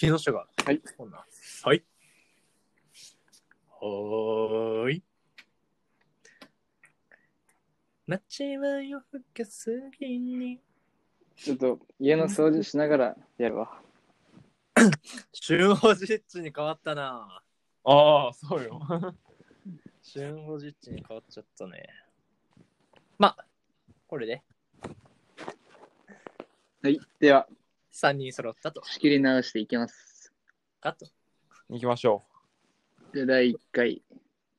木下が。はい。こんな。はい。はーい。街は夜更けすぎに。ちょっと家の掃除しながらやるわ。春保ジッチに変わったな。ああ、そうよ。春保ジッチに変わっちゃったね。まあ、これではい。では、3人揃ったと。仕切り直していきます。かと。行きましょで、第1回。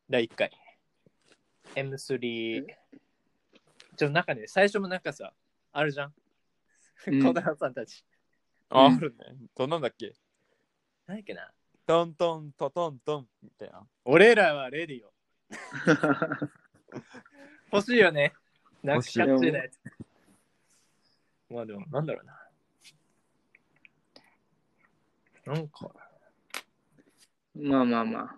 第1回。M3。ちょ、なんかね、最初もなんかさ、あるじゃん。うん小田さんたち。う。あ、うんあるね。どんなんだっけ？何やっけな。トントントトントンみたいな。俺らはレディオ。欲しいよね。なんかキャッチーなやつ。まあでも、なんだろうな。なんか、まあまあま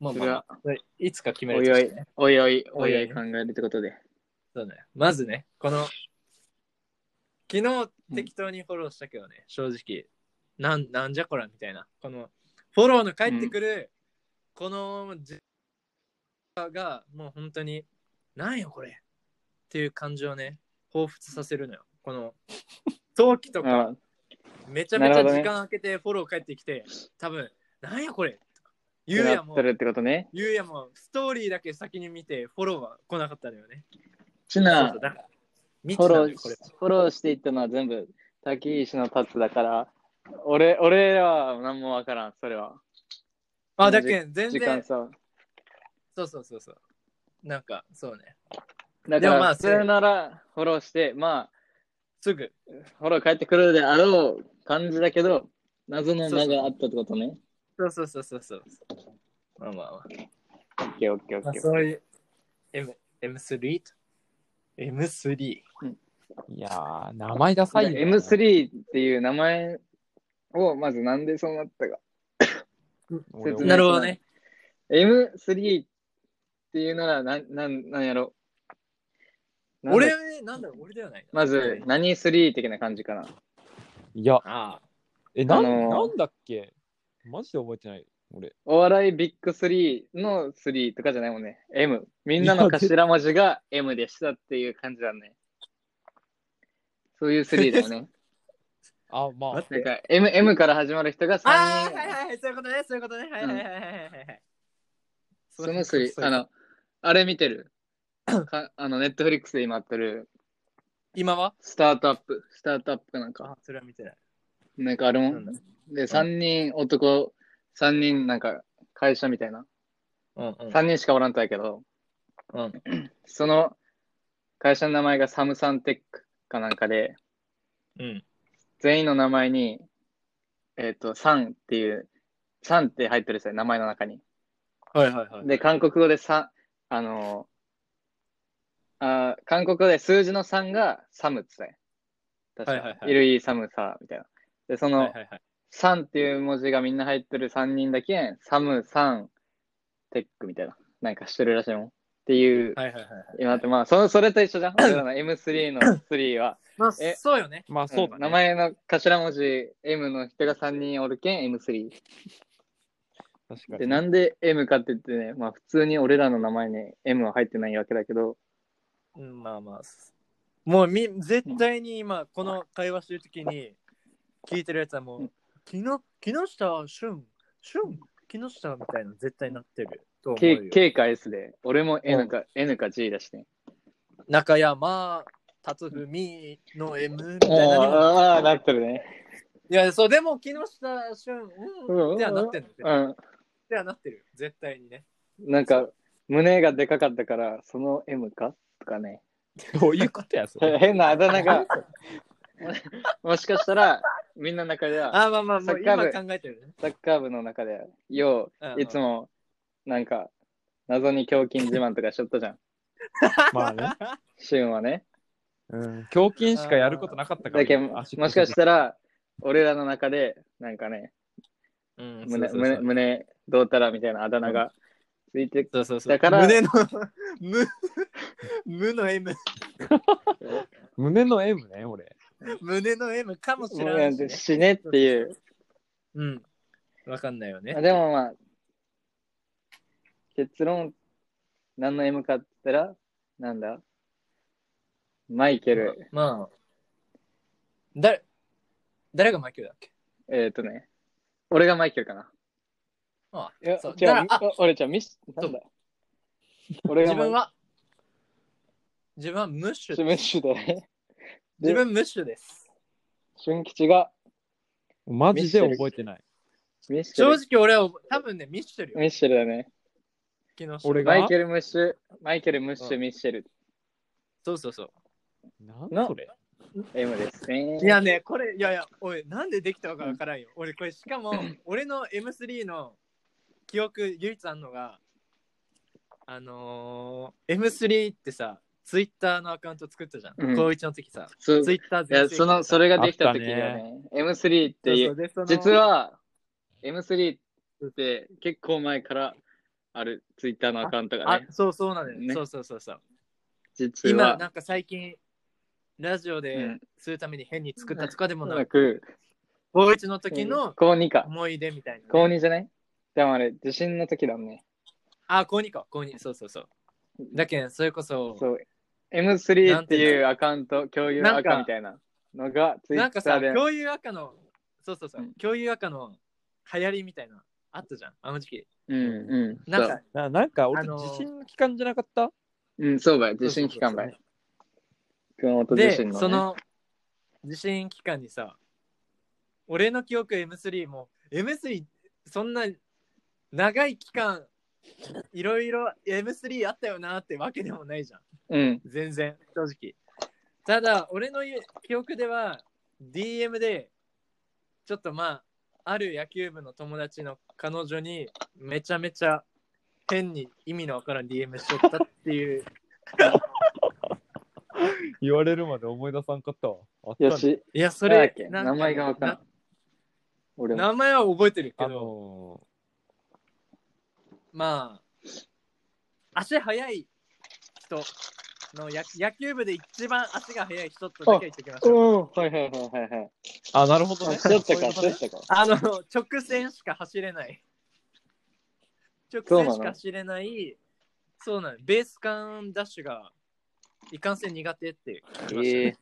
まあそれはまあ、いつか決あ。めおるとしてね、おいおい、おいおおいおいい考えるってことで。そうね。まずね、この、昨日適当にフォローしたけどね、正直、なんなんじゃこらみたいな。この、フォローの返ってくる、このじが、もう本当に、なんよこれっていう感情をね、彷彿させるのよ。この、陶器とか、あめちゃめちゃ時間空けてフォロー返ってきて、多分、なんやこれゆゆうやもって、るってことね。ゆうやも、ストーリーだけ先に見て、フォローは来なかったのよね。ちそうなフォロー。フォローしていったのは全部、滝石のタツだから、俺、俺らは何もわからん、それは。あ、だけん、全然、時間さ。そうそうそうそう。なんか、そうね。だから、でもまあ普通ならフォローして、まあ、すぐ、フォロー返ってくるであろう感じだけど、謎の名があったってことね。そうそうそうそうそう。まあまあまオッケーオッケーオッケー。そういう、M、M3 と ?M3。いやー、名前ダサいね。M3 っていう名前をまずなんでそうなったか。俺説明なるほどね。M3 っていうならなんなんなんやろ。なんだ俺、なんだろう、俺ではないな。まず、何3的な感じかな。いや、ああ。え、なん,、あのーなんだっけ？マジで覚えてない。俺。お笑いビッグ3の3とかじゃないもんね。M。みんなの頭文字が M でしたっていう感じだね。そういう3だよね。あ、まあ待、なんか M, M から始まる人が3人。ああ、はいはいはい、そういうことね、そういうことね。はいはいはいはいはいはい。その3、あの、あれ見てる？かあの、ネットフリックスで今やってる、今は？スタートアップ、スタートアップかなんあか、、それは見てない。なんかあるもなん。で、3人男、3人なんか会社みたいな。うんうん。3人しかおらんとやけど、うん。その会社の名前がサムサンテックかなんかで、うん。全員の名前に、えっ、と、サンっていう、サンって入ってるんですよ、名前の中に。はいはいはい。で、韓国語でサあのあー韓国語で数字の3がサムって言った確か、はいはいはいいるいサムサみたいな。で、その、はいはいはい。サンっていう文字がみんな入ってる3人だけ、サム、サン、テックみたいな。なんかしてるらしいもん。っていう、はいはいはい。今ってまあ、そそれと一緒じゃん。俺ら の M3 の3は、まあ、えそうよね。まあそうだね。名前の頭文字 M の人が3人おるけん M3。で、確かに。なんで M かって言ってね、まあ普通に俺らの名前に M は入ってないわけだけど、うん、まあまあ。もうみ、絶対に今、この会話してるときに、聞いてるやつはもう、木の木下俊、俊、木下みたいなの絶対なってると思う K, よ。K か S で、俺も N か,、N か G だしね。中山辰文の M みたいなのにもああ、なってるね。いや、そう、でも木下俊、うん、ってはなってる。ん。ってはなってるよ。絶対にね。なんか、胸がでかかったから、その M か？とかね。どういうことや、それ。変なあだ名が、もしかしたら、みんなの中では、あ、まあまあ、もう今サッカー部考えてるね。サッカー部の中では、よういつも、なんか、謎に胸筋自慢とかしとったじゃん。まあね。シュンはね。うん。胸筋しかやることなかったからだけど、もしかしたら、俺らの中で、なんかね、うん、胸、そうそうそう胸、胸、どうたらみたいなあだ名がついて、そうそうそう。だから胸の、無、無の M、胸の M ね、俺。胸の M かもしれないし、ね。死ねっていう、うん。わかんないよねあ。でもまあ、結論、何の M かって言ったら、なんだ？マイケル、まあ、誰、誰がマイケルだっけ？えっ、ー、とね、俺がマイケルかな。あいや、そう違う、だからあお俺じゃミス、なんだ俺がマイ自分は、自分はムッシュシュ。ムッシュだね。で自分ムッシュです。俊吉がマジで覚えてない。ミッシェル。正直俺は多分ね、ミッシュルよ。ミッシェルだね。昨日俺が？マイケル・ムッシュ、マイケル・ムッシュ、うんミッシェル、そうそうそう。なんそれ？M ですね。いやね、これ、いやいや、おい、なんでできたのかわからんよ。俺、これ、しかも、俺の M3 の記憶、唯一あんのが、あのー、M3 ってさ、ツイッターのアカウント作ったじゃん。うん。高一の時さ、そう。ツイッターいや、その、それができた時だよね。M3 っていう、そうそう。でその実は M3 って結構前からあるツイッターのアカウントがね、、あそうそうなのよ。ね。そうそうそうそう。実今、はなんか最近、ラジオうでん。するために変に作ったとかでもななく、く、高一の時の高2か。思い出みたいなね、高2じゃない？でもあれ、地震の時だね。あ、高2か、高2。そうそうそう。だけん、それこそ、そう。M3 っていうアカウント、共有アカみたいなのがツイなんかさ、ッターで。共有赤の、そうそうそう、うん共有赤の流行りみたいな、あったじゃん、あの時期。うんうん。なんか、ななんか俺、あのー地震の期間じゃなかった？そう、うん、そうばい、地震期間ばい。熊本地で、震の、ね。その地震期間にさ、俺の記憶 M3 も、M3、そんな長い期間、いろいろ M3 あったよなってわけでもないじゃん。うん。全然、正直。ただ、俺の記憶では、DM で、ちょっとまあ、ある野球部の友達の彼女に、めちゃめちゃ変に意味のわからん DM しとったっていう、言われるまで思い出さんかったわ。あったねよし、いや、それ名前がわからん。俺名前は覚えてるけあど、のまあ、足速い人の野野球部で一番足が速い人とだけ言っておきましょう。うん、はいはいはいはいはい。ーあ、なるほどね。ったか、ったか。あの、直線しか走れない。直線しか走れない、そうなの。ベース間ダッシュがいかんせん苦手って聞きました、えね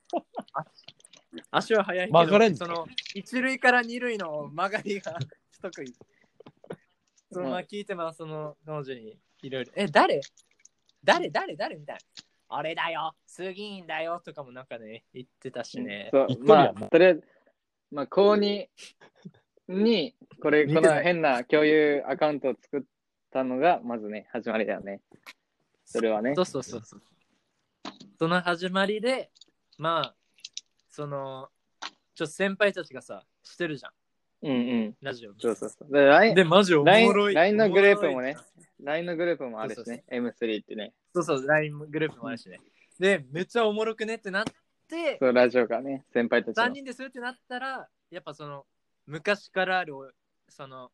足は速いけど、曲がれんの？その一塁から二塁の曲がりが 不得意。そのまあ。聞いてます、その彼女にいろいろ。え、誰？誰？誰？誰？みたいな。あれだよ、スギーンだよとかもなんかね、言ってたしね。そう。言っ、とるまあとりあえず、まあ、高2に、これ、この変な共有アカウントを作ったのが、まずね、始まりだよね。それはね。そうそうそうそう。その始まりで、まあ、その、ちょっと先輩たちがさ、してるじゃん、うんうん。ラジオ。そうそうそう。で、LINE で、マジおもろい。LINE のグループもおろいね。LINE のグループもあるしね、M3 ってね。そうそう、LINE グループもあるしね。で、めっちゃおもろくねってなって、そう、ラジオがね、先輩たち3の。人でするってなったら、やっぱその、昔からある、その、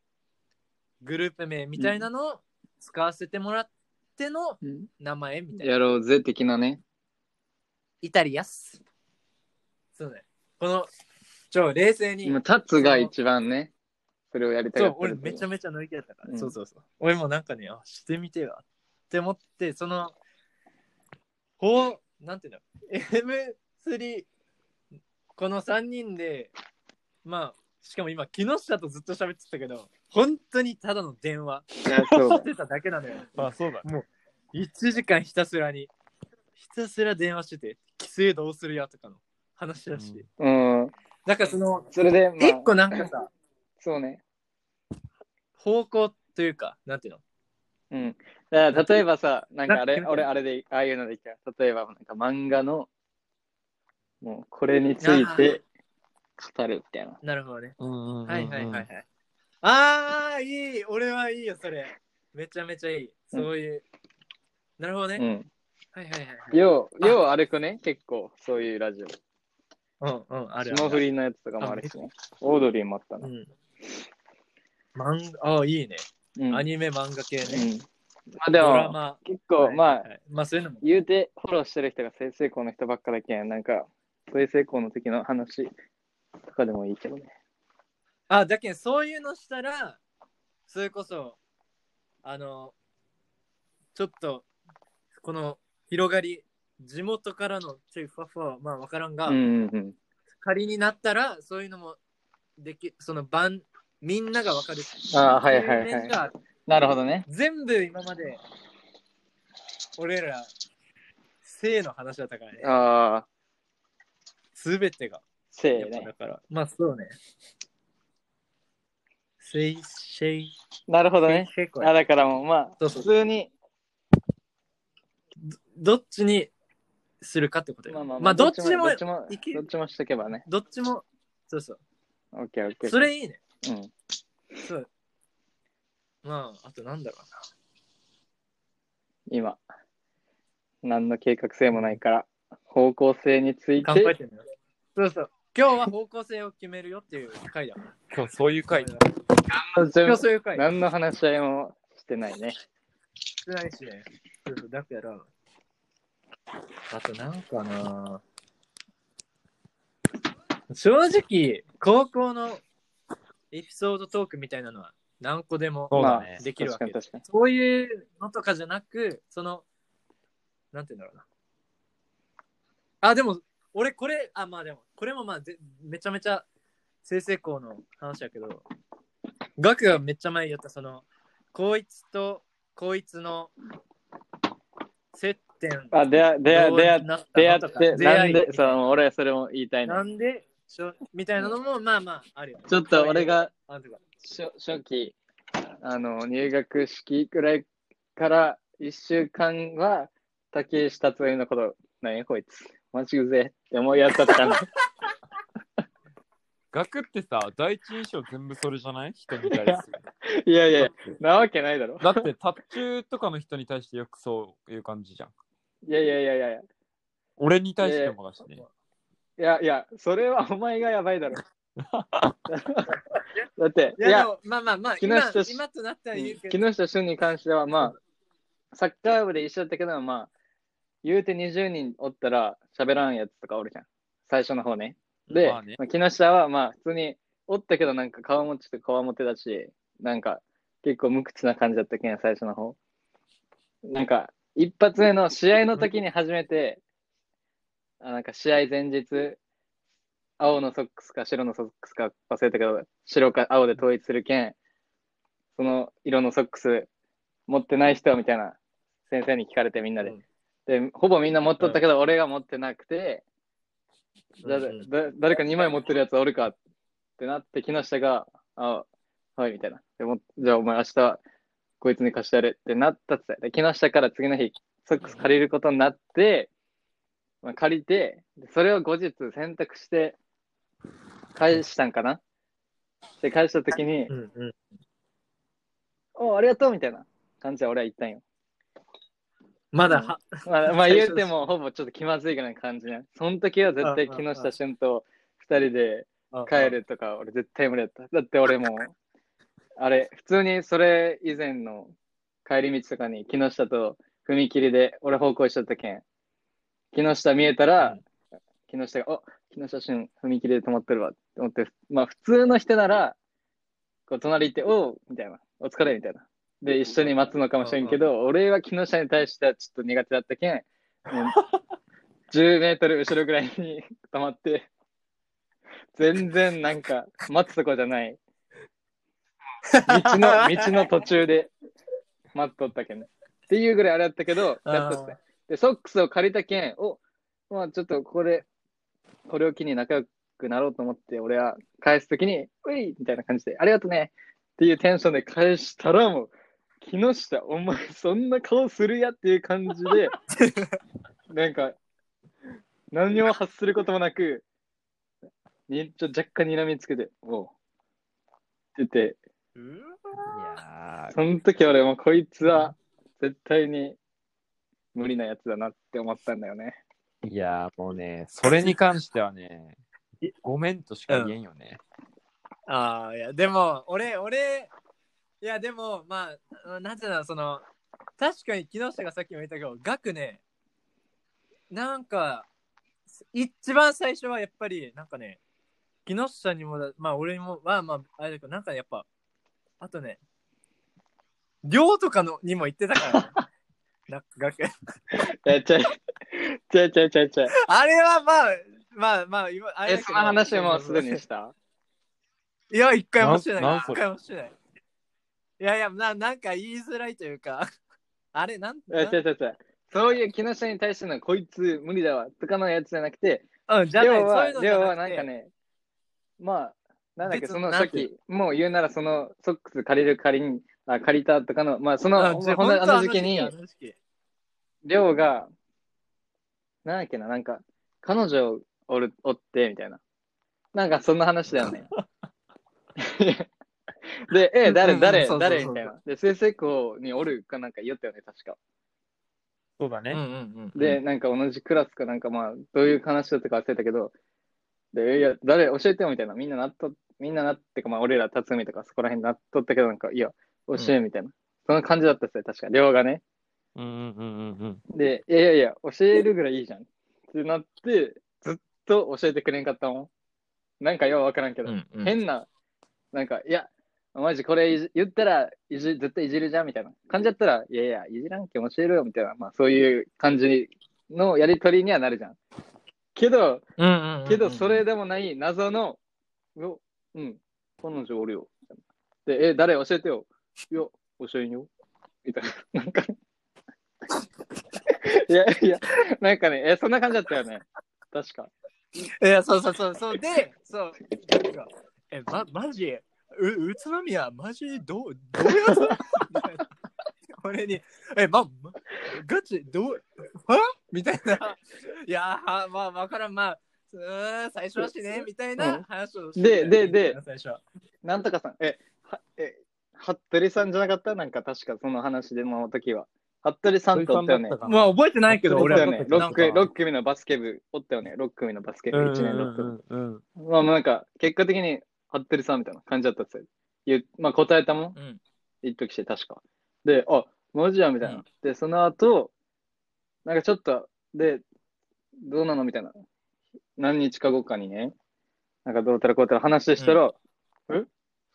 グループ名みたいなのを使わせてもらってのうん名前みたいな。やろうぜ、的なね。イタリアス。そうね。この、ちょ、冷静に。今、タツが一番ね、それをやりたそう、かった。俺めちゃめちゃ乗り気だったから、うんそうそうそう。俺もなんかね、あしてみてよって思って、その、ほう、なんていうの、M3、この3人で、まあ、しかも今、木下とずっと喋ってたけど、本当にただの電話してただけなのよ。あ、そうだ。1時間ひたすらに、ひたすら電話してて、規制どうするやとかの話だし。うんうん。なんかその、それで、まあ、一個なんかさ、そうね。方向というか、なんていうの？うん。だから、例えばさ、なんかあれ、俺、あれで、ああいうのでいいか。例えば、なんか漫画の、もう、これについて語るみたいな。なるほどね。うんうんうんうんはいはいはいはい。ああ、いい俺はいいよ、それ。めちゃめちゃいい。そういう。なるほどね。うん。はいはいはいはい。よう、あよう歩くね、結構、そういうラジオ。うんうん、あるある。霜降りのやつとかもあるしね。オードリーもあったな。うん。漫画、ああ、いいね。うん。アニメ、漫画系うね。ん。まあでドラも、マ。結構、まあまあそういうのも。言うて、フォローしてる人が性成功の人ばっかだけん、なんか、性成功の時の話とかでもいいけどね。あ、だけどそういうのしたら、それこそ、あの、ちょっと、この広がり、地元からのちょいふわふわ、まあわからんが、うんうんうん。仮になったら、そういうのもでき、その番、みんながわかる。あーはいはいはいなるほどね。全部今まで、俺ら、性の話だったからね。ああ、すべてが。やっぱせいね。だから、まあそうね。せい、せい、なるほどね。あだからもうまあ、そうそう普通に、どっちにするかってことよ。まあまあまあどっちでもどっちも、いけどっちもしとけばね。どっちも、そうそう。オッケーオッケー。それいいね。うん。そう。まあ、あとなんだろうな。今、何の計画性もないから、方向性につい考えて、てみよう。そうそう。今日は方向性を決めるよっていう回だ。今日そういう回。今日そういう回。何の話し合いもしてないね。してないしね。そうそうだから、あとなんかな正直、高校のエピソードトークみたいなのは何個でもそうだね。できるわけ確かに確かに。そういうのとかじゃなく、その、なんて言うんだろうな。あ、でも、俺これ、あ、まあでも、これもまあぜめちゃめちゃ成成功の話やけど、ガクがめっちゃ前言った、その、こいつとこいつの接点。あ、出会出会出って、出会いなんで、そう、俺はそれも言いたいの。なんでしょみたいなのも、まあまあ、あるよね。ちょっと俺が初初期、あの、入学式くらいから1週間は、竹石達也のこと、なんやこいつ、マジうぜえって思いやったったんだ。学ってさ、第一印象全部それじゃない？人に対する。いやいやなわけないだろ。だって、タッチューとかの人に対してよくそういう感じじゃん。いやいやいやいやいや。俺に対してもだしね。いやいや、それはお前がやばいだろ。だって、いいや、でや、もまあまあまあ、木今下し今となったら言うけど、木下俊に関しては、まあ、サッカー部で一緒だったけど、まあ、言うて20人おったら喋らんやつとかおるじゃん。最初の方ね。で、まあねまあ木下はまあ普通におったけどなんか顔もちょっとこわもてだし、なんか結構無口な感じだったけん、最初の方。なんか一発目の試合の時に初めて、あなんか試合前日、青のソックスか白のソックスか忘れたけど、白か青で統一するけん、その色のソックス持ってない人みたいな先生に聞かれてみんなで。うんで、ほぼみんな持っとったけど、俺が持ってなくて、誰か2枚持ってるやつおるかってなって、木下が、あ、はい、みたいな。でも、じゃあお前明日、こいつに貸してやれってなったってで、木下から次の日、ソックス借りることになって、まあ、借りて、でそれを後日選択して、返したんかな？で、返したときに、うんうん。おありがとうみたいな感じで俺は言ったんよ。まだは、まあ、まあ最初言うても、ほぼちょっと気まずいぐらいな感じね。その時は絶対木下俊と二人で帰るとか、俺絶対無理だった。だって俺も、あれ、普通にそれ以前の帰り道とかに木下と踏切で俺方向一緒だったけん。木下見えたら、木下が、お木下俊踏切で止まってるわって思って、まあ普通の人なら、こう隣行って、おうみたいな、お疲れみたいな。で、一緒に待つのかもしれんけど、俺は木下に対してはちょっと苦手だったけん、もう 10メートル後ろぐらいに止まって、全然なんか待つとこじゃない。道の、道の途中で待っとったけんね。っていうぐらいあれだったけど、やっとって。で、ソックスを借りたけん、お、まあちょっとこれ、これを機に仲良くなろうと思って、俺は返すときに、ういみたいな感じで、ありがとうねっていうテンションで返したらもう、木下、お前そんな顔するやっていう感じで、なんか、何を発することもなく、にちょ若干睨みつけて、おう。って言って、やその時俺もこいつは絶対に無理なやつだなって思ったんだよね。ーいやーもうね、それに関してはね、ごめんとしか言えんよね。ああ、いや、でも、俺、俺、いや、でも、まあ、なんていうの、その、確かに木下がさっきも言ったけど、学ね、なんか、一番最初はやっぱり、なんかね、木下にもだ、まあ俺にも、まあまあ、あれだけど、なんかやっぱ、あとね、寮とかのにも行ってたから、ね、なんか学園え、ちゃい、ちゃいちゃいちゃいちゃい。あれはまあ、まあまあ、今、あれえ、だけど。その話もうすでにした？いや、一回もしてない。なんなんそれ？一回もしてない。いやいや、ななんか言いづらいというか、あれ、なんえ、な違う違う違う。そういう木下に対してのこいつ無理だわ。とかのやつじゃなくて、うん、じゃない。要は、そういうのじゃなくて。なんかね、まあ、なんだっけ、別そのさっき、もう言うならそのソックス借りる借りに、あ借りたとかの、まあその、あほんのあの時期にりょうが、なんだっけな、なんか、彼女おる、おって、みたいな。なんかそんな話だよね。で、え、誰、誰、誰みたいな。で、成績校におるかなんか言ったよね、確か。そうだね。で、なんか同じクラスかなんかまあ、どういう話だったか忘れたけど、で、いや、誰、教えてよみたいな。みんななっと、みんななってか、まあ、俺ら、辰巳とかそこら辺なっとったけど、なんか、いや、教えみたいな。そんな感じだったっすよ、確か。量がね。うんうんうんうんうん。で、いやいやいや、教えるぐらいいいじゃん。ってなって、ずっと教えてくれんかったもん。なんかようわからんけど、うんうん変な、なんか、いや、マジこれ言ったらいじ、絶対いじるじゃんみたいな感じだったら、いやいや、いじらんけん教えるよみたいな、まあそういう感じのやりとりにはなるじゃん。けど、けどそれでもない謎の、よ、うん、彼女おるよ。で、え、誰教えてよ。いや、教えんよ。みたいな。なんか、いやいや、なんかね、え、そんな感じだったよね。確か。いや、そうそうそう、そうで、そう、え、ま、マジ、う宇都宮、マジ、どう、どういうこと？みたいな俺に、え、ま、まガチ、どう、は？みたいな。いやー、まあ、わからん、まあ、うーん、最初はしね、みたいな話をしてででで最初は。なんとかさん、え、は、え、服部さんじゃなかった？なんか確かその話での時は。服部さんっておったよね。まあ、覚えてないけど、俺はおったよね。なんか6組、六組のバスケ部、おったよね。6組のバスケ部、1年6組。うんうんまあ、なんか、結果的に、服部さんみたいな感じだったっすよ。言うまあ、答えたもん？うん。一時して、確か。で、あ、マジや、みたいな。うんで、その後、なんかちょっと、で、どうなのみたいな。何日か後かにね、なんかどうたらこうたら話したら、え？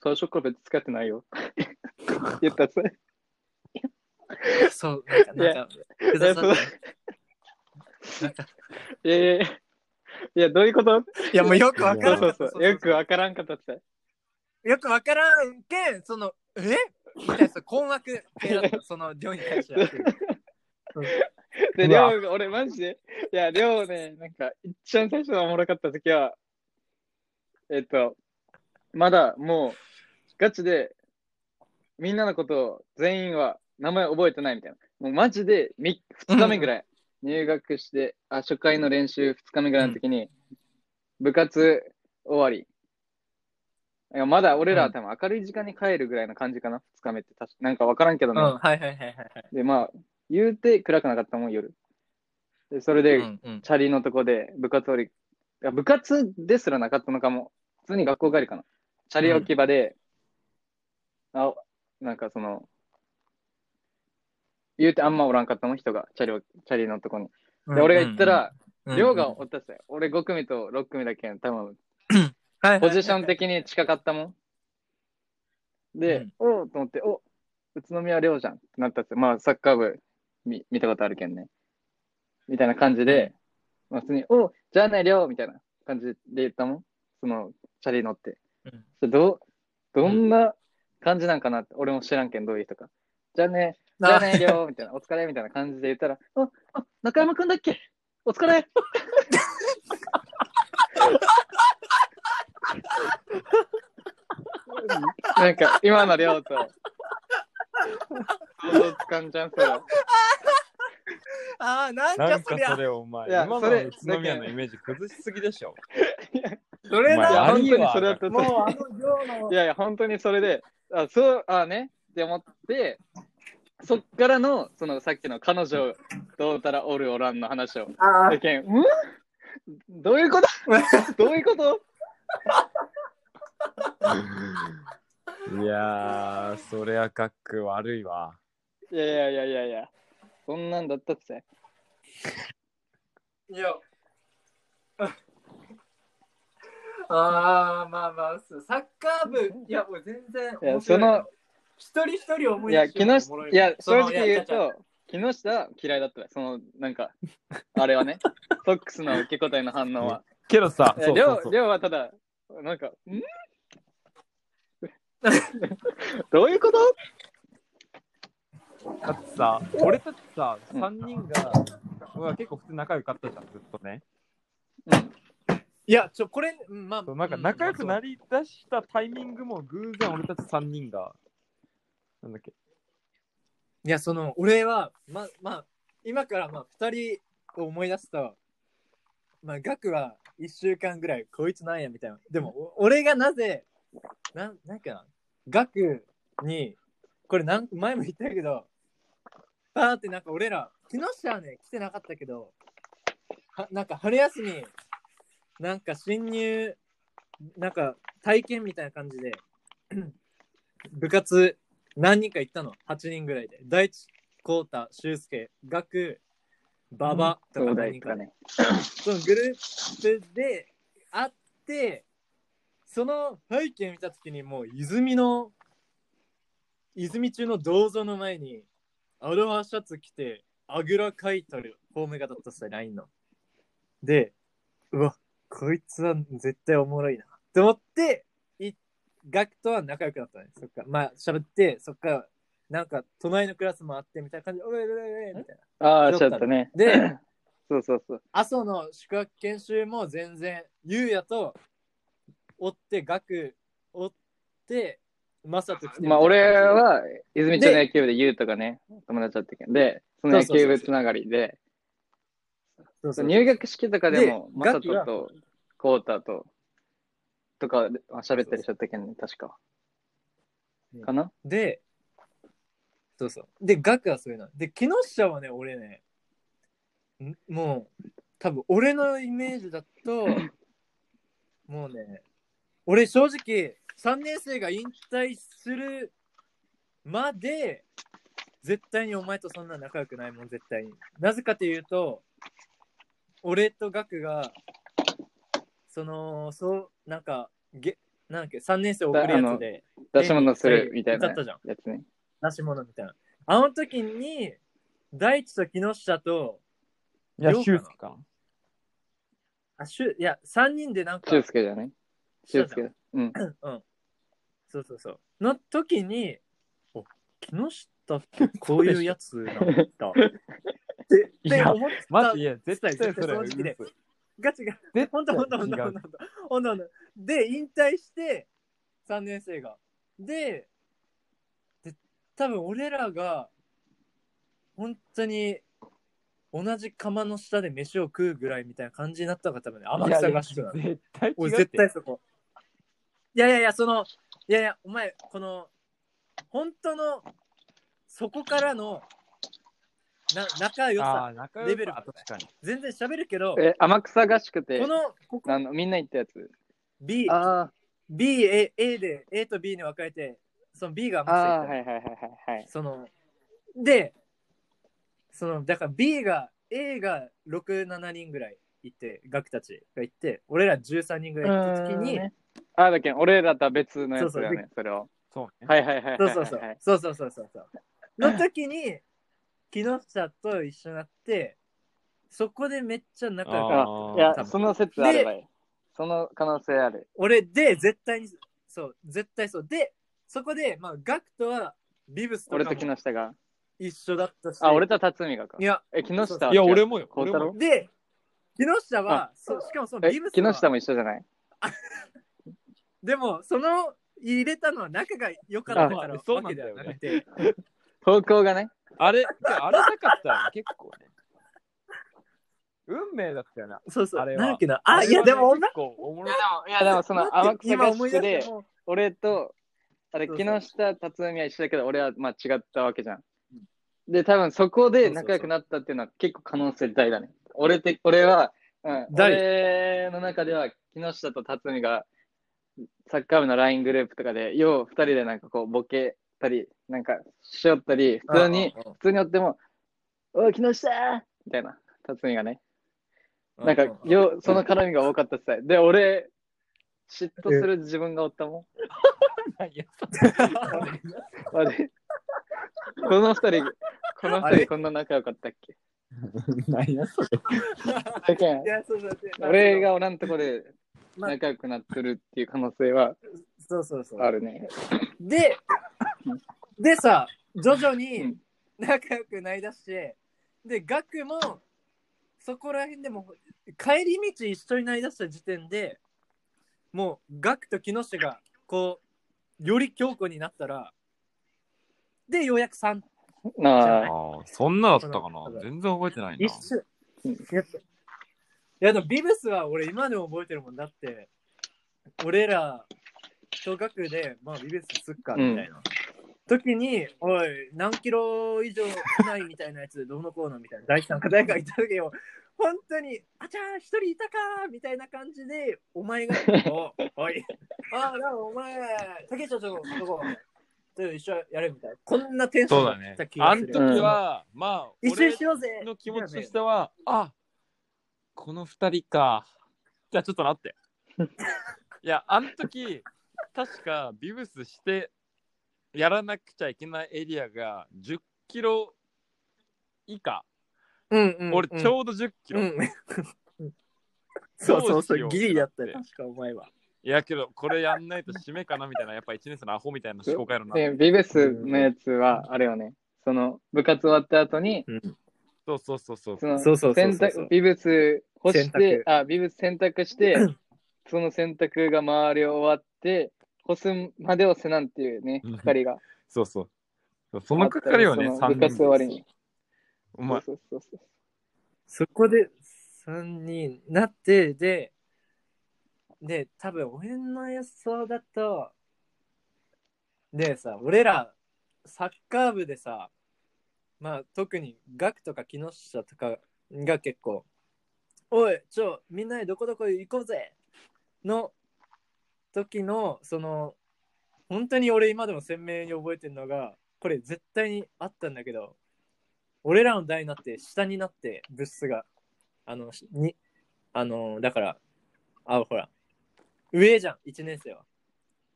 最初から別に付き合ってないよ。言ったっす。そう、なんか、なんか、複雑だったねなんかいやいやいや、いや、どういうこと？いや、もうよくわからんかった。そうそうそう。よくわからんかったっす。よくわからんけん、その、え？困惑系だった、その、量に対しては。で、りょうが、俺マジで、いや、りょうね、なんか、一番最初のおもろかった時は、えっと、まだもう、ガチで、みんなのことを全員は名前覚えてないみたいな。もうマジで2日目ぐらい、入学して、あ、初回の練習2日目ぐらいの時に、部活終わり。いやまだ俺らは多分明るい時間に帰るぐらいの感じかな、2日目って。確かなんかわからんけどね。うん、はいはいはいはいはい。で、まあ、言うて暗くなかったもん、夜。で、それで、うんうんチャリのとこで部活終わり、いや部活ですらなかったのかも。普通に学校帰りかな。チャリ置き場で、あ、なんかその、言うてあんまおらんかったもん、人が、チャリを、チャリのとこに。で、俺が行ったら、うん、量がおったっすよ。俺5組と6組だけん、多分、はい、ポジション的に近かったもん。で、うんおうと思って、お宇都宮亮じゃんってなったっすよ。まあ、サッカー部見見たことあるけんね。みたいな感じで、まあ、普通に、おじゃあね、亮みたいな感じで言ったもん。その、チャリ乗って。うんどう、どんな感じなんかなって、俺も知らんけん、どういう人か。じゃあね、じゃあね、亮みたいな、お疲れみたいな感じで言ったら、あ、あ、中山くんだっけ？お疲れ なんか、今の亮と、想像つかんじゃん、それ。ああ、なんなんかかそりゃ。そ、れお前、いや今のそれ宇都宮のイメージ崩しすぎでしょ。それいや、な、本当にそれだったもうあの量のい、やいや、本当にそれで、あ、そう、あね、って思って、そっからの、そのさっきの彼女どうたらおるおらんの話を。あだけん、ん？どういうこと？どういうこと？いやー、そりゃ学悪いわ。いやいやいやいやいや、そんなんだったって。いや、ああ、まあまあ、そうサッカー部、いや、もう全然いや面白いその一人一人思いや、い出し下、おもろいや、その正直言ういやと、木下は嫌いだったね。その、なんか、あれはね、フォックスの受け答えの反応は。けどさ、そうそうそう。はただ、なんか、ん？どういうこと？だってさ、俺たちさ、うん3人が、うわ結構普通仲良かったじゃん、ずっとね。うん。いや、ちょ、これ、うんまあ、そうなんか仲良くなり、りだしたタイミングも偶然俺たち3人が、なんだっけ、いや、その、俺は、ま、まあ、今から、まあ、二人を思い出すと、まあ、ガクは一週間ぐらい、こいつなんや、みたいな。でも、俺がなぜ、なん、なんかな、ガクに、これなん、前も言ったけど、パーってなんか俺ら、木下はね、来てなかったけど、はなんか春休み、なんか新入、なんか体験みたいな感じで、部活何人か行ったの ?8 人ぐらいで。大地、コウタ、修介、ガク、ババとか何人かね。そのグループで会って、その背景見たときにもう泉の、泉中の銅像の前に、アロハシャツ着て、あぐらかいとるフォームがだったさ、LINE の。で、うわ、こいつは絶対おもろいな。って思って、いガクとは仲良くなったね。そっか。まあ、喋って、そっから、なんか、隣のクラスもあって、みたいな感じで、おいおいおいおいみたいな。ああ、ちょっとね。で、そうそうそう。阿蘇の宿泊研修も全然、ゆうやと、追って、ガク、追って、マサと来て。まあ、俺、は、泉町の野球部でユウとかね、友達だったけど、で、その野球部つながりで、そうそう入学式とかでも、でマサガキがトと、コータと、とか喋ったりしちゃったけどね、確か。かな？で、そうそう。で、ガクはそういうの。で、木下はね、俺ね、んもう、多分俺のイメージだと、もうね、俺正直、3年生が引退するまで、絶対にお前とそんな仲良くないもん、絶対に。なぜかというと、俺とガクが、その、そう、なんか、げなんだっけ、3年生送るやつで、出し物するみたいな歌ったじゃんやつね。出し物みたいな。あの時に、大地と木下と、いや、りょうかな？修介かな。あしゅいや、3人でなんか、修介じゃないしたじゃん修介。うん。うん。そうそうそう。の時に、お、木下ってこういうやつなんだ。って、って思ってた。マジ、いや、絶対絶対それは正直で嘘ガチが、絶対ほんとほんとほんとほんとほんとで、引退して、3年生が。で、で、多分俺らが、本当に、同じ釜の下で飯を食うぐらいみたいな感じになったのが多分ね、天草合宿なの。いやいや絶対違う絶対そこ。いやいやいや、その、いやいや、お前、この、本当の、そこからの、な仲良あさ、あ、仲良レベルさ確かに。全然喋るけど、え、天草合宿ってこ、の、ここ、あのみんな言ったやつ？B、あ B、A, A で、A と B に分かれて、その B があ、はいはいはいはいはい。その、で、その、だから B が、A が6、7人ぐらいいて、学たちがいて、俺ら13人ぐらい行った時に、うんあ、だけど俺らとは別のやつだよそうね、それを。そうね。はいはいはいはいはい。そうそうそう。そうそうそうそうそう。の時に、木下と一緒になって、そこでめっちゃ仲良くなった。いやその説あればいい。その可能性ある。俺で、絶対に、そう、絶対そう。で、そこで、まあ、ガクとは、ビブスと俺と木下が。一緒だったし。あ、俺と辰巳がかい。や、え、木下はいや、俺もよ。孝太郎俺もで、木下は、そうしかもそのえビブ、スは木下も一緒じゃない？でも、その、入れたのは仲が良かったからあそうわけでなんだよねはなくて、方向がね。あれ、あれなかったら結構ね。運命だったよな。そうそう、あれはなんだっけな？あ、いや、でも、結構おもろい。いや、でもその天草合今思い宿で俺と、あれ、木下辰巳は一緒だけど、俺はまあ違ったわけじゃん。で、多分そこで仲良くなったっていうのは結構可能性大だね。俺て、俺は、うん、大俺の中では木下と辰巳がサッカー部の LINE グループとかで、よう二人でなんかこうボケたり、なんかしよったり、普通に、うんうんうん普通におっても、おい、木下みたいな、辰巳がね。なんか、よう、その絡みが多かったっすね。で、俺、嫉妬する自分がおったもん。何やあれ？この二人、この二人こんな仲良かったっけ？何やそれ。だけんいや、そう。俺がおらんとこでまあ仲良くなってるっていう可能性はそうそうそう。あるね。で、でさ、徐々うにん仲良くなりだして、で、ガクもそこら辺でも帰り道一緒になりだした時点でもうガクと木下がこうより強固になったら、で、ようやく3なあ、ああ、そんなだったかな。全然覚えてないな。一。緒うんいやでもビブスは俺今でも覚えてるもんだって。俺ら小学でまあビブスすっかみたいな、時におい何キロ以上以内みたいなやつでどうのこうのみたいな。第三課題がいた時を本当にあちゃー一人いたかーみたいな感じでお前が おおいああなんかお前竹下ちょっとどこ？ちょっと一緒やれみたいなこんなテンションだねった気。があのする時は、まあ、一緒にし俺ようぜの気持ちとしては、あこの二人か。じゃあちょっと待って。いや、あの時、確かビブスしてやらなくちゃいけないエリアが10キロ以下。うんうん、俺、ちょうど10キロ。うん。そうそうそう、ギリだったよ、確かお前は。いやけど、これやんないと締めかなみたいな、やっぱ1年生のアホみたいな思考回路になでビブスのやつは、あれよね、その部活終わった後に、そうそうそうそう。そのそうそうそうそう洗濯ビブス干し洗て、濯あ、ビブス洗濯して、その洗濯が周り終わって、干すまでをせなんっていうねうん、係が。そうそう。そうその係はね、3その部活終わりに。お前、そうそうそうそこで3人なって、で、で、多分俺の予想だと、でさ、俺らサッカー部でさ、まあ特にガクとか木下とかが結構、おい、ちょ、みんなでどこどこ行こうぜの時の、その、本当に俺今でも鮮明に覚えてるのが、これ絶対にあったんだけど、俺らの代になって下になって物質があのしにあのだからあほら上じゃん1年生は。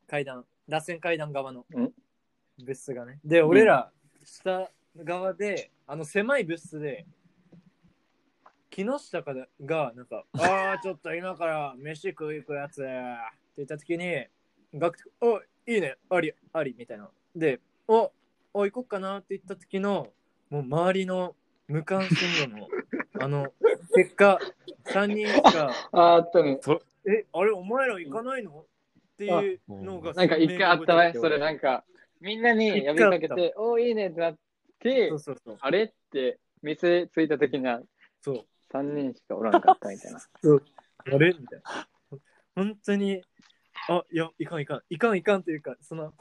階段螺旋階段側のうん。物質がね。で俺ら下側であの狭い物質で木下かがなんか「ああちょっと今から飯食い行くやつ」って言った時に学おいいねありありみたいな。でおお行こっかなって言った時のもう周りの無関心度の あの結果3人しかあ あったね。えあれお前ら行かないの？っていうのがなんか一回あったわね、それ。ななんか、みんなに呼びかけて、おーいいねってなってそう、そうそう。あれって店着いた時にはそう。3人しかおらんかったみたいな。そう。あれ？みたいな。本当にあいやいかんいかん。いかんいかんというかその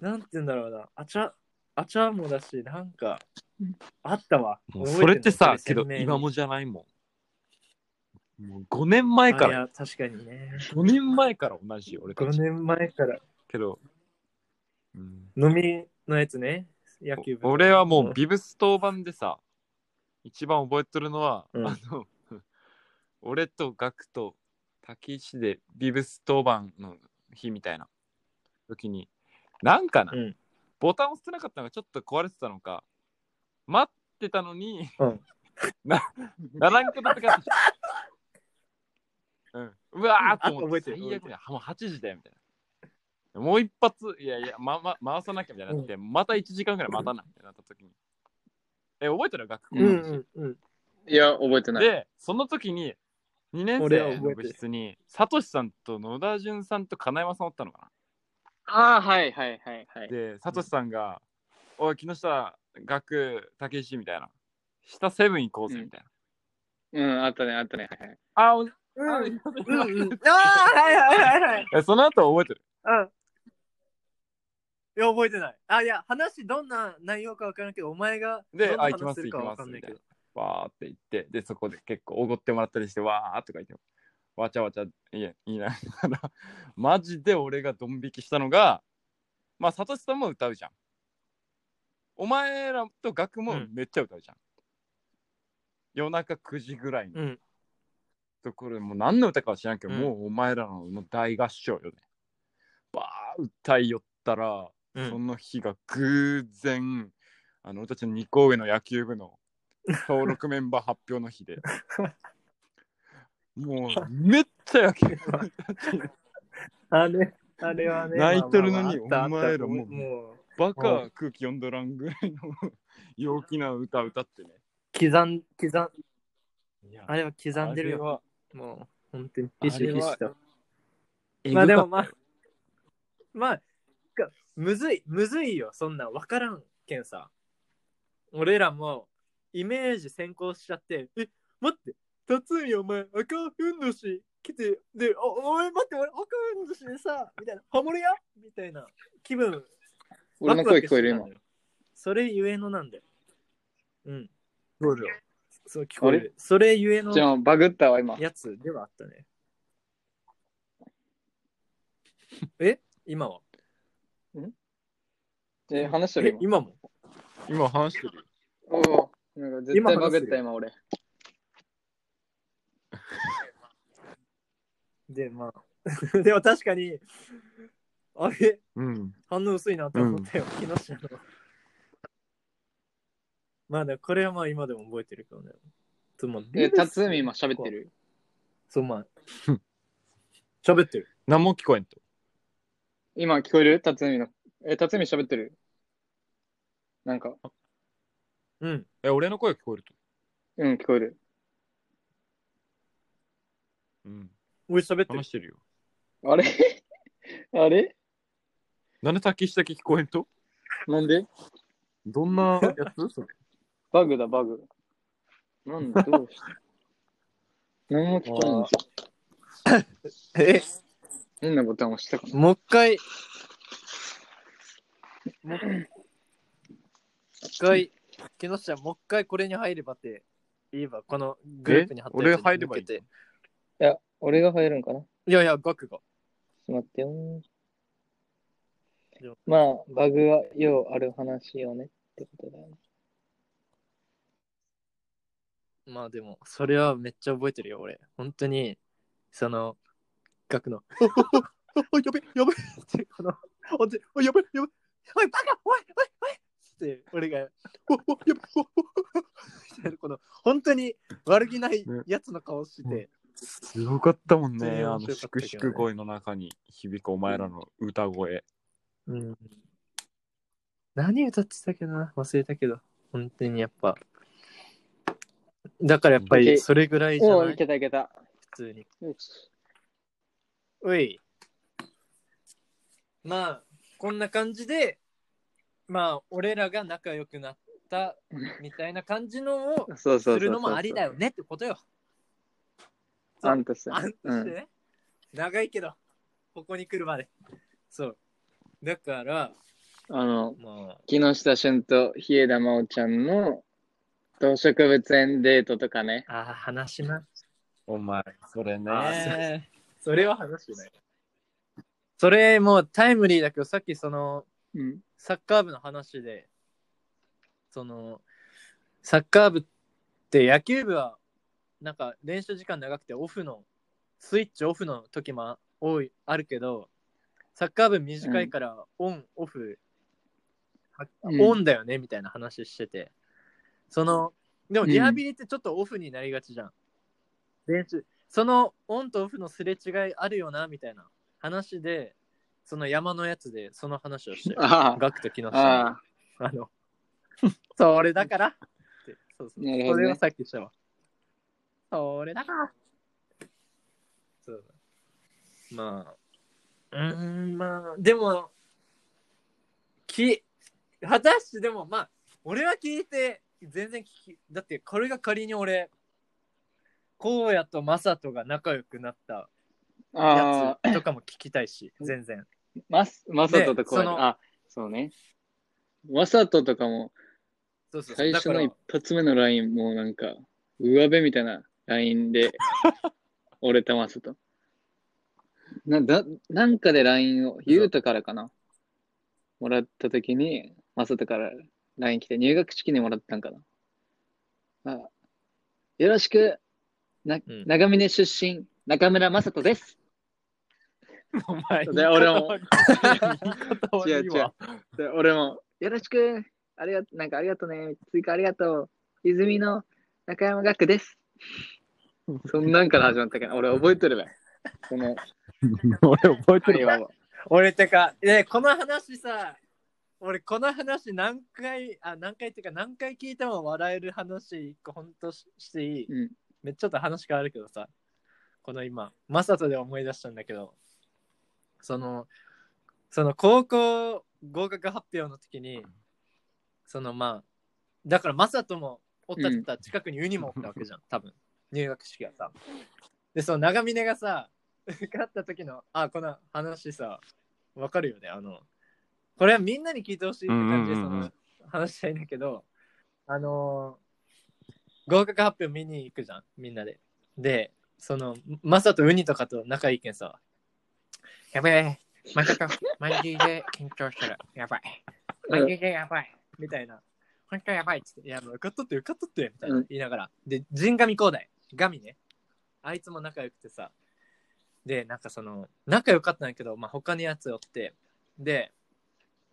なんて言うんだろうな。あちゃあちゃもだしなんかあったわ。もうそれってさ、けど今もじゃないもん。もう5年前あいから、や確かにね。5年前から同じよ、俺た5ち。年前から。けど、うん。飲みのやつね。野球部俺はもうビブス当番でさ、一番覚えてるのは、うん。あの、俺とガクと竹石でビブス当番の日みたいな時に、なんかな、うん。ボタン押してなかったのがちょっと壊れてたのか、待ってたのに、うん な、ならんこととかうん。うわーっと思って、あ覚えてる最悪や、もう8時だよ、みたいな。もう一発、いやいや、ま、ま、回さなきゃみたいになって、また1時間ぐらい待たなみたいになった時に。え、覚えてる？学校うんの話、うんうんいや、覚えてない。で、その時に、2年生の部室に、サトシさんと野田潤さんと金山さんおったのかああ、はいはいはいはな。い。で、サトシさんが、おい、木下、学、竹石みたいな。下セブン行こうぜ、みたいな。うん、あったね、あったね。はいはいあ、おうんあうんうんああはいはいはいはいえその後覚えてる？うんいや覚えてないあいや話どんな内容かわからんけどお前がであ行きます話するかわかんないけどわーって言って、で、そこで結構おごってもらったりして、わーとか言って、わちゃわちゃ、いや、いいな。マジで俺がドン引きしたのが、まあ、サトシさんも歌うじゃん。お前らとガクもうんめっちゃ歌うじゃん。夜中9時ぐらいのうんところでもう何の歌かは知らんけど、うんもうお前らの大合唱よね。バー歌いよったら、うんその日が偶然、あの俺たちの2個上の野球部の登録メンバー発表の日で。もうめっちゃ野球部あれ、あれはね。泣いとるのにまあまああったお前らもうもう、バカ空気読んどらんぐらいの陽気な歌歌ってね。刻ん、刻ん、いやあれは刻んでるよ。もう、本当に、ひしひしと。まあでもまあ、まあ、かむずい、むずいよ、そんなん分からんけんさ。俺らもイメージ先行しちゃって、え、待って、辰巳お前赤ふんどし来て、で、おお前待って、俺赤ふんどしでさ、みたいな、ハモリやみたいな気分。俺の声聞こえる今それゆえのなんだよ。うん、そうだよそう聞こえる。それゆえのじゃあ、バグったわ、今。やつではあったね。え？今は？え、話してる？え？今も？今話してる。おお。なんか絶対バグった、今俺。で、まあ。でも確かに、あれ、うん。反応薄いなって思ったよ、木下の。まあ、でもこれはまあ今でも覚えてるけどね。つまえ、辰巳今喋ってる？そう、まあ。喋ってる。何も聞こえんと。今聞こえる？辰巳の。え、辰巳喋ってる？なんか、うん。え、俺の声聞こえると。うん、聞こえる。うん。俺喋ってる話。してるよ。あれ？あれ？なんで滝下聞こえんと？なんで？どんなやつ？それ。バグだ、バグ。なんだ、どうして？何も聞こえないんですよ。え、変なボタン押したかな？もう一回、もう一回、木下、もう一回これに入ればって。言えば、このグループに貼ったやつに俺入ればいいいや、俺が入るんかな？ちょいやいや、ガクが。っと待ってよまあ、バグはようある話よねってことだよね。まあでも、それはめっちゃ覚えてるよ、俺。本当に、その、ガクの、おおおやべ、やべ。って、この、おでおやべ、やべ、おい、バカおい、おい、おい。って、俺が、おおやべ、おお。おみたいな、この、本当に悪気ないやつの顔して、すごかったもんね。あの、しくしく声の中に響くお前らの歌声。うん。何歌ってたけどな、忘れたけど、本当にやっぱ。だからやっぱりそれぐらいじゃない？いけたいけた。普通に。よしうい。まあ、こんな感じで、まあ、俺らが仲良くなったみたいな感じのをそうそうそうそう。するのもありだよねってことよ。あんたさ。あんとしてね、長いけど、ここに来るまで。そう。だから、あの、まあ、木下俊と日枝真央ちゃんの動植物園デートとかね。あー話します。お前、それあね。それは話してない。それもうタイムリーだけど、さっきその、うん。サッカー部の話で、その、サッカー部って野球部は、なんか練習時間長くてオフの、スイッチオフの時も多い、あるけど、サッカー部短いからオン、オフ、はうんオンだよねみたいな話してて、その、でもうんリハビリってちょっとオフになりがちじゃん。練習、そのオンとオフのすれ違いあるよなみたいな話で、その山のやつでその話をして、あガクと木下あ、ああの、それだから？って、そうそう。ねそれはさっきしたわ。それだから。そうだ。まあ、うーん、まあ、でも、き、果たしてでも、まあ、俺は聞いて、全然聞き、だってこれが仮に俺、荒野と正人が仲良くなったあ、ああ、やつとかも聞きたいし、全然。ま、まさととこうでそのあ、そうね。まさととかも、そうそう。最初のだ一発目のラインもなんか、上辺みたいなラインで、俺とまさと。な、だ、なんかでラインを、ゆうとからかな？もらったときに、まさとからライン来て、入学式にもらったんかな。あよろしく、なうん長峰出身、中村雅人です。お前、で俺も言い方悪い違う違うわ。で俺も、よろしく、ありがとなんかありがとうね、追加ありがとう、泉の中山学です。そんなんから始まったから、俺覚えてるわ。この 俺覚えてるわ。俺てか、ね、この話さ、俺この話何回、あ、何回っていうか何回聞いても笑える話一個ほんとししていい、うんめっちゃちょっと話変わるけどさ、この今、マサトで思い出したんだけど、その、その高校合格発表の時に、そのまあ、だからマサトもおったって言ったら近くにユニもおったわけじゃん、多分。入学式がさ。で、その長峰がさ、受かった時の、あ、この話さ、わかるよね。あの、これはみんなに聞いてほしいって感じで、その、話したいんだけど、あのー合格発表見に行くじゃん、みんなで。で、その、マサとウニとかと仲いいけんさ、やべえ、マジか、マジで緊張してる。やばい。マジでやばい。みたいな。本当やばいっつって、いや、もう受かっとって、受かっとって、みたいなうん言いながら。で、陣上光大、ガミね。あいつも仲良くてさ。で、なんかその、仲良かったんだけど、まあ、他にやつおって、で、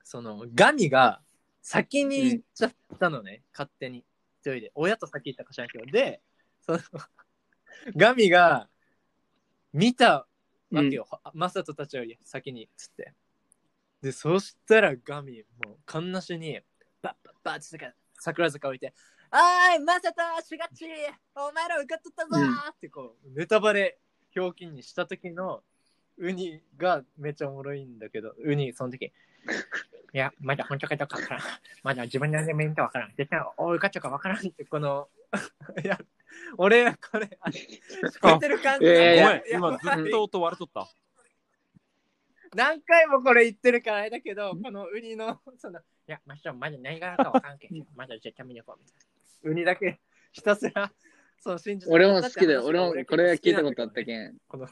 その、ガミが先に行っちゃったのね、勝手に。一人で。親と先行ったか知らんけど。で、その、ガミが見たわけよ。マサトたちより先に、つって。で、そしたらガミ、もう、かんなしに、バッバッバッつって桜坂置いて、あーい、マサト、しがっちお前ら受かっとったぞーってこう、ネタバレ表記にした時のウニがめっちゃおもろいんだけど、ウニ、その時、いや、まだ本当かどうかわからん。まだ自分のメントわからん。絶対、おい、受かっちゃうかわからんって、この、いや、俺、これ、あ聞いてる感じごめん、今ずっと音割れとった。何回もこれ言ってるからあれだけど、このウニの、その、いや、まあ、まだ何があるかわからんけん、まだ絶対見に行こうみたいな。ウニだけひたすら、そう、信じて俺も好きだよ。俺もこれは聞いたんことあったけん。この、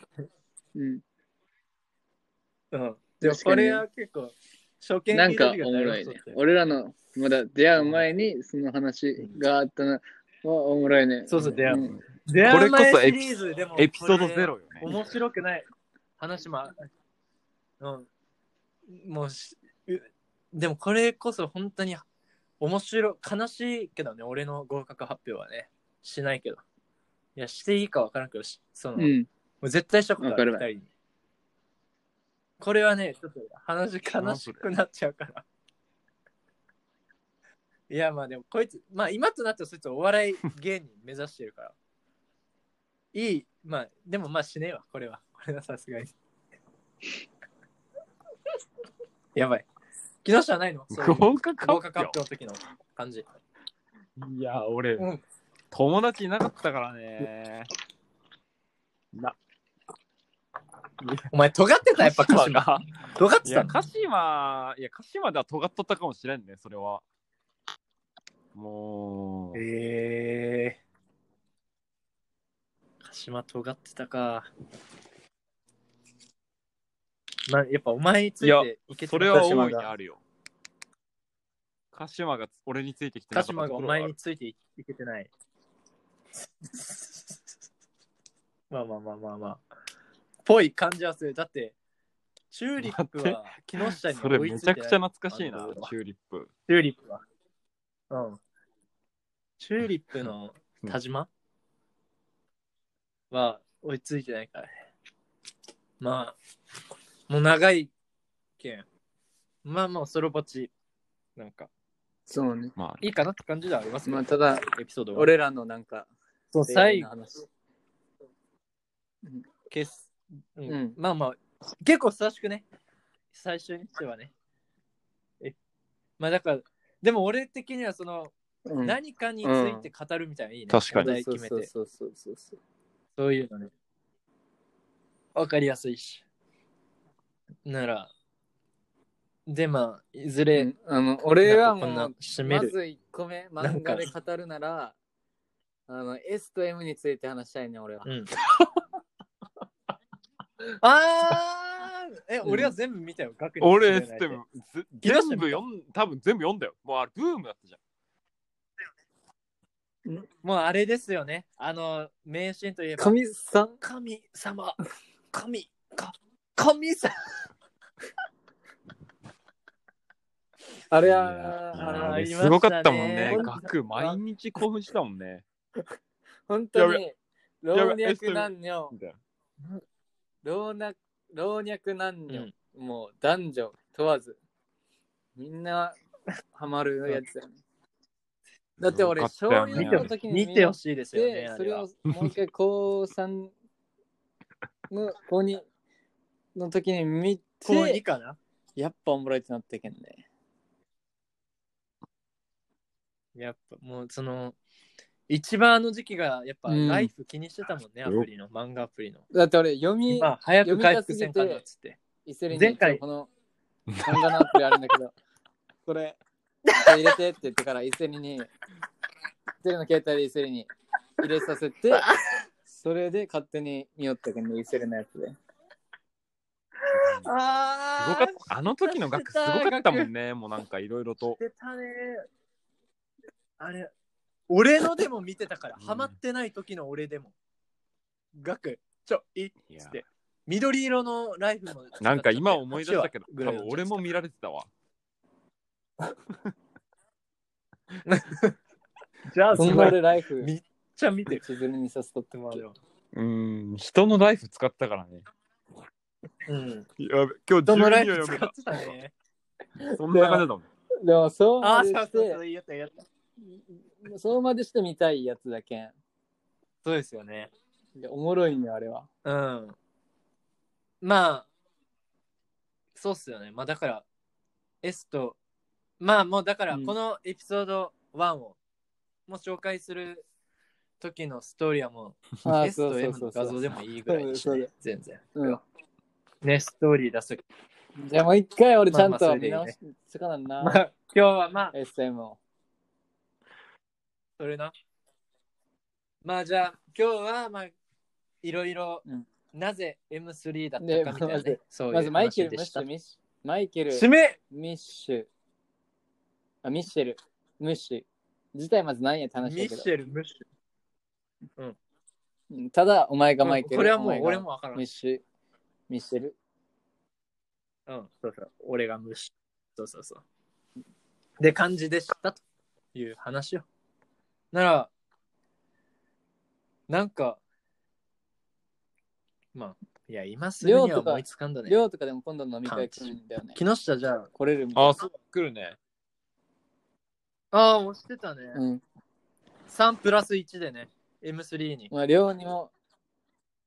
うん。うん。でもこれは結構、初見なんかおもろいね。俺らのまだ出会う前にその話があったのはおもろいね。そうそう出会ううん出会う前これこそエピシリーズでもエピソードゼロよね。面白くない話もあうん。もうし、うでもこれこそ本当に面白い、悲しいけどね、俺の合格発表はね。しないけど。いや、していいかわからんけど、しその、もうん。う絶対したことある、わかるわ二人に。これはね、ちょっと話悲しくなっちゃうから。いや、まあでも、こいつ、まあ今となってはそいつお笑い芸人目指してるから。いい、まあ、でもまあしねえわ、これは。これはさすがに。やばい。木下はないの？そういう合格合格発発表の時の感じ。表いや、俺、うん友達いなかったからね。な、お前、尖ってた、やっぱ鹿島。尖ってたの？鹿島、いや、鹿島では尖っとったかもしれんね、それは。もう、ええー。鹿島尖ってたか。まあ、やっぱお前についいやていけてそれは大いにがあるよ。鹿島が俺についてきてな鹿かった島がお前ところはあるについていけてない。まあまあまあまあまあ。ぽい感じはする。だって、チューリップは木下にそれ追いついてないめちゃくちゃ懐かしいなあの、チューリップ。チューリップは。うん。チューリップの 田島？は追いついてないからね。まあ、もう長いけん。まあまあ、ソロバチ、なんか、そうね。まあ、いいかなって感じではありますけどまあただ、エピソードは。俺らのなんか、そう、最最後、後の話。消す。うんうんまあまあ、結構久しくね、最初にしてはね。え、まあだから、でも俺的にはその、うん何かについて語るみたいなのいいね。確かに決めて。そうそうそうそうそう。そういうのね。わかりやすいし。なら、で、まあ、いずれ、うんあの俺はもう、締める。まず1個目、漫画で語るなら、あの、S と M について話したいね、俺は。うん。あーえ、俺は全部見たよ、学年俺、知らないでも、ぜ木下全部読ん、多分全部読んだよ。もうあれ、ブームだったじゃん。もうあれですよね。あの、名シーンといえば、神さん神様、神、か神様。あれは、あのあれありましたねすごかったもんね。学毎日興奮したもんね。本当に、や老べ若男女、老若老若男女、もう男女問わず、みんなハマるやつだよね。だって俺、小よかったよね。2の時に見てほしいですよね。それをもう一回高3の高2の時に見高2て、かな？やっぱおもろいってなってけんね。やっぱもうその、一番あの時期がやっぱうんライフ気にしてたもんね、アプリの、漫画アプリの。だって俺、読み、まあ、早く回復せんかなっつって。イセリに前回この漫画のアプリあるんだけど、これ、入れてって言ってからイセリに、イセリの携帯でイセリに入れさせて、それで勝手に見よったけど、イセリのやつで。あすごかった。あの時の学すごかったもんね。もうなんかいろいろと。出たね。あれ、俺のでも見てたから、うんハマってない時の俺でも。学、ちょ、いっいやつって。緑色のライフも。なんか今思い出したけど、多分俺も見られてたわ。じゃあ、そんな俺ライフ、めっちゃ見てる。千鶴にさせとってもらう。うん、人のライフ使ったからね。うん。やべ、今日どのライ12フを読め。使ったてたね。そんな感じだもん。でも、そうああ、そうそうそう、て、やったやった。そうまでして見たいやつだけん。そうですよね。いやおもろいんよ、あれは。うん。まあ、そうっすよね。まあだから、S と、まあもうだから、うんこのエピソード1を、もう紹介する時のストーリーはもう、あ S と M の画像でもいいぐらいにしてそうだ、全然。うん。ね、ストーリー出す時。じゃあもう一回俺ちゃんまあまあそとれでいいね見直しつかなんな、まあ、今日はまあ、SM を。それな。まあじゃあ、今日はまあ、いろいろ、うんなぜ M3 だったでかみたいな、ねまずそういうまずマイケル・ムッシュ、ミッシュ、マイケル、締めミッシュ、あ、ミッシェル、ムッシュ。自体まず何やって話だけどミッシ。ェル・ムッシうんただ、お前がュ。マイケル。これはもうお前が俺もわからんミッ。シュ、ミッシェル。うん、そうそう。俺が無視。そうそうそう。で、感じでしたという話よ。なら、なんか、まあ、いや、今すぐには思いつかんだね。寮とかでも今度飲み会来るんだよね。木下じゃあ、来れるみたいな。あ、そう、来るね。ああ、押してたね。うん。3プラス1でね、M3 に。まあ、寮にも、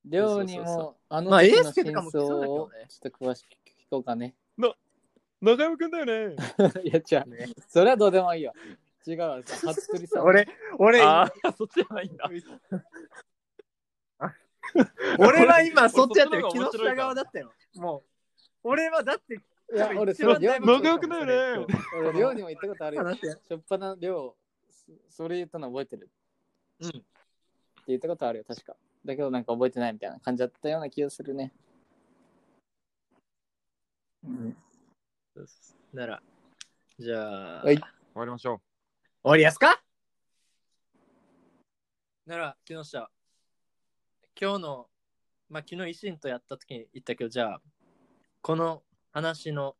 寮にも、あのまあ時の真かも来そうだけ相をちょっと詳しく聞こうかね。中山くんだよね。いや、違う。ねそれはどうでもいいよ。違うわ。服部さん。俺、俺、ああ、そっちじゃないんだ。俺は今そっちやってる。木下側だったよ。もう。俺はだって、いや、俺、一番それ寮に仲良くだよね俺、寮にも行ったことあるよ。しょっぱな寮、そそれ言ったの覚えてる？うん。って言ったことあるよ、確か。だけどなんか覚えてないみたいな感じだったような気がするね。うん。なら、じゃあ、はい終わりましょ終わりやすか？なら、木下、今日の、まあ、昨日維新とやった時に言ったけど、じゃあ、この話の、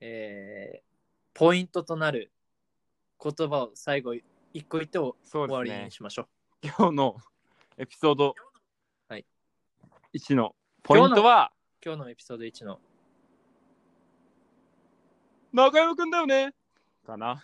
えー、ポイントとなる言葉を最後、一個言っておう。そう終わりに。しましょう。今日のエピソードはい1のポイントは、今日のエピソード1の、中山くんだよね。かな。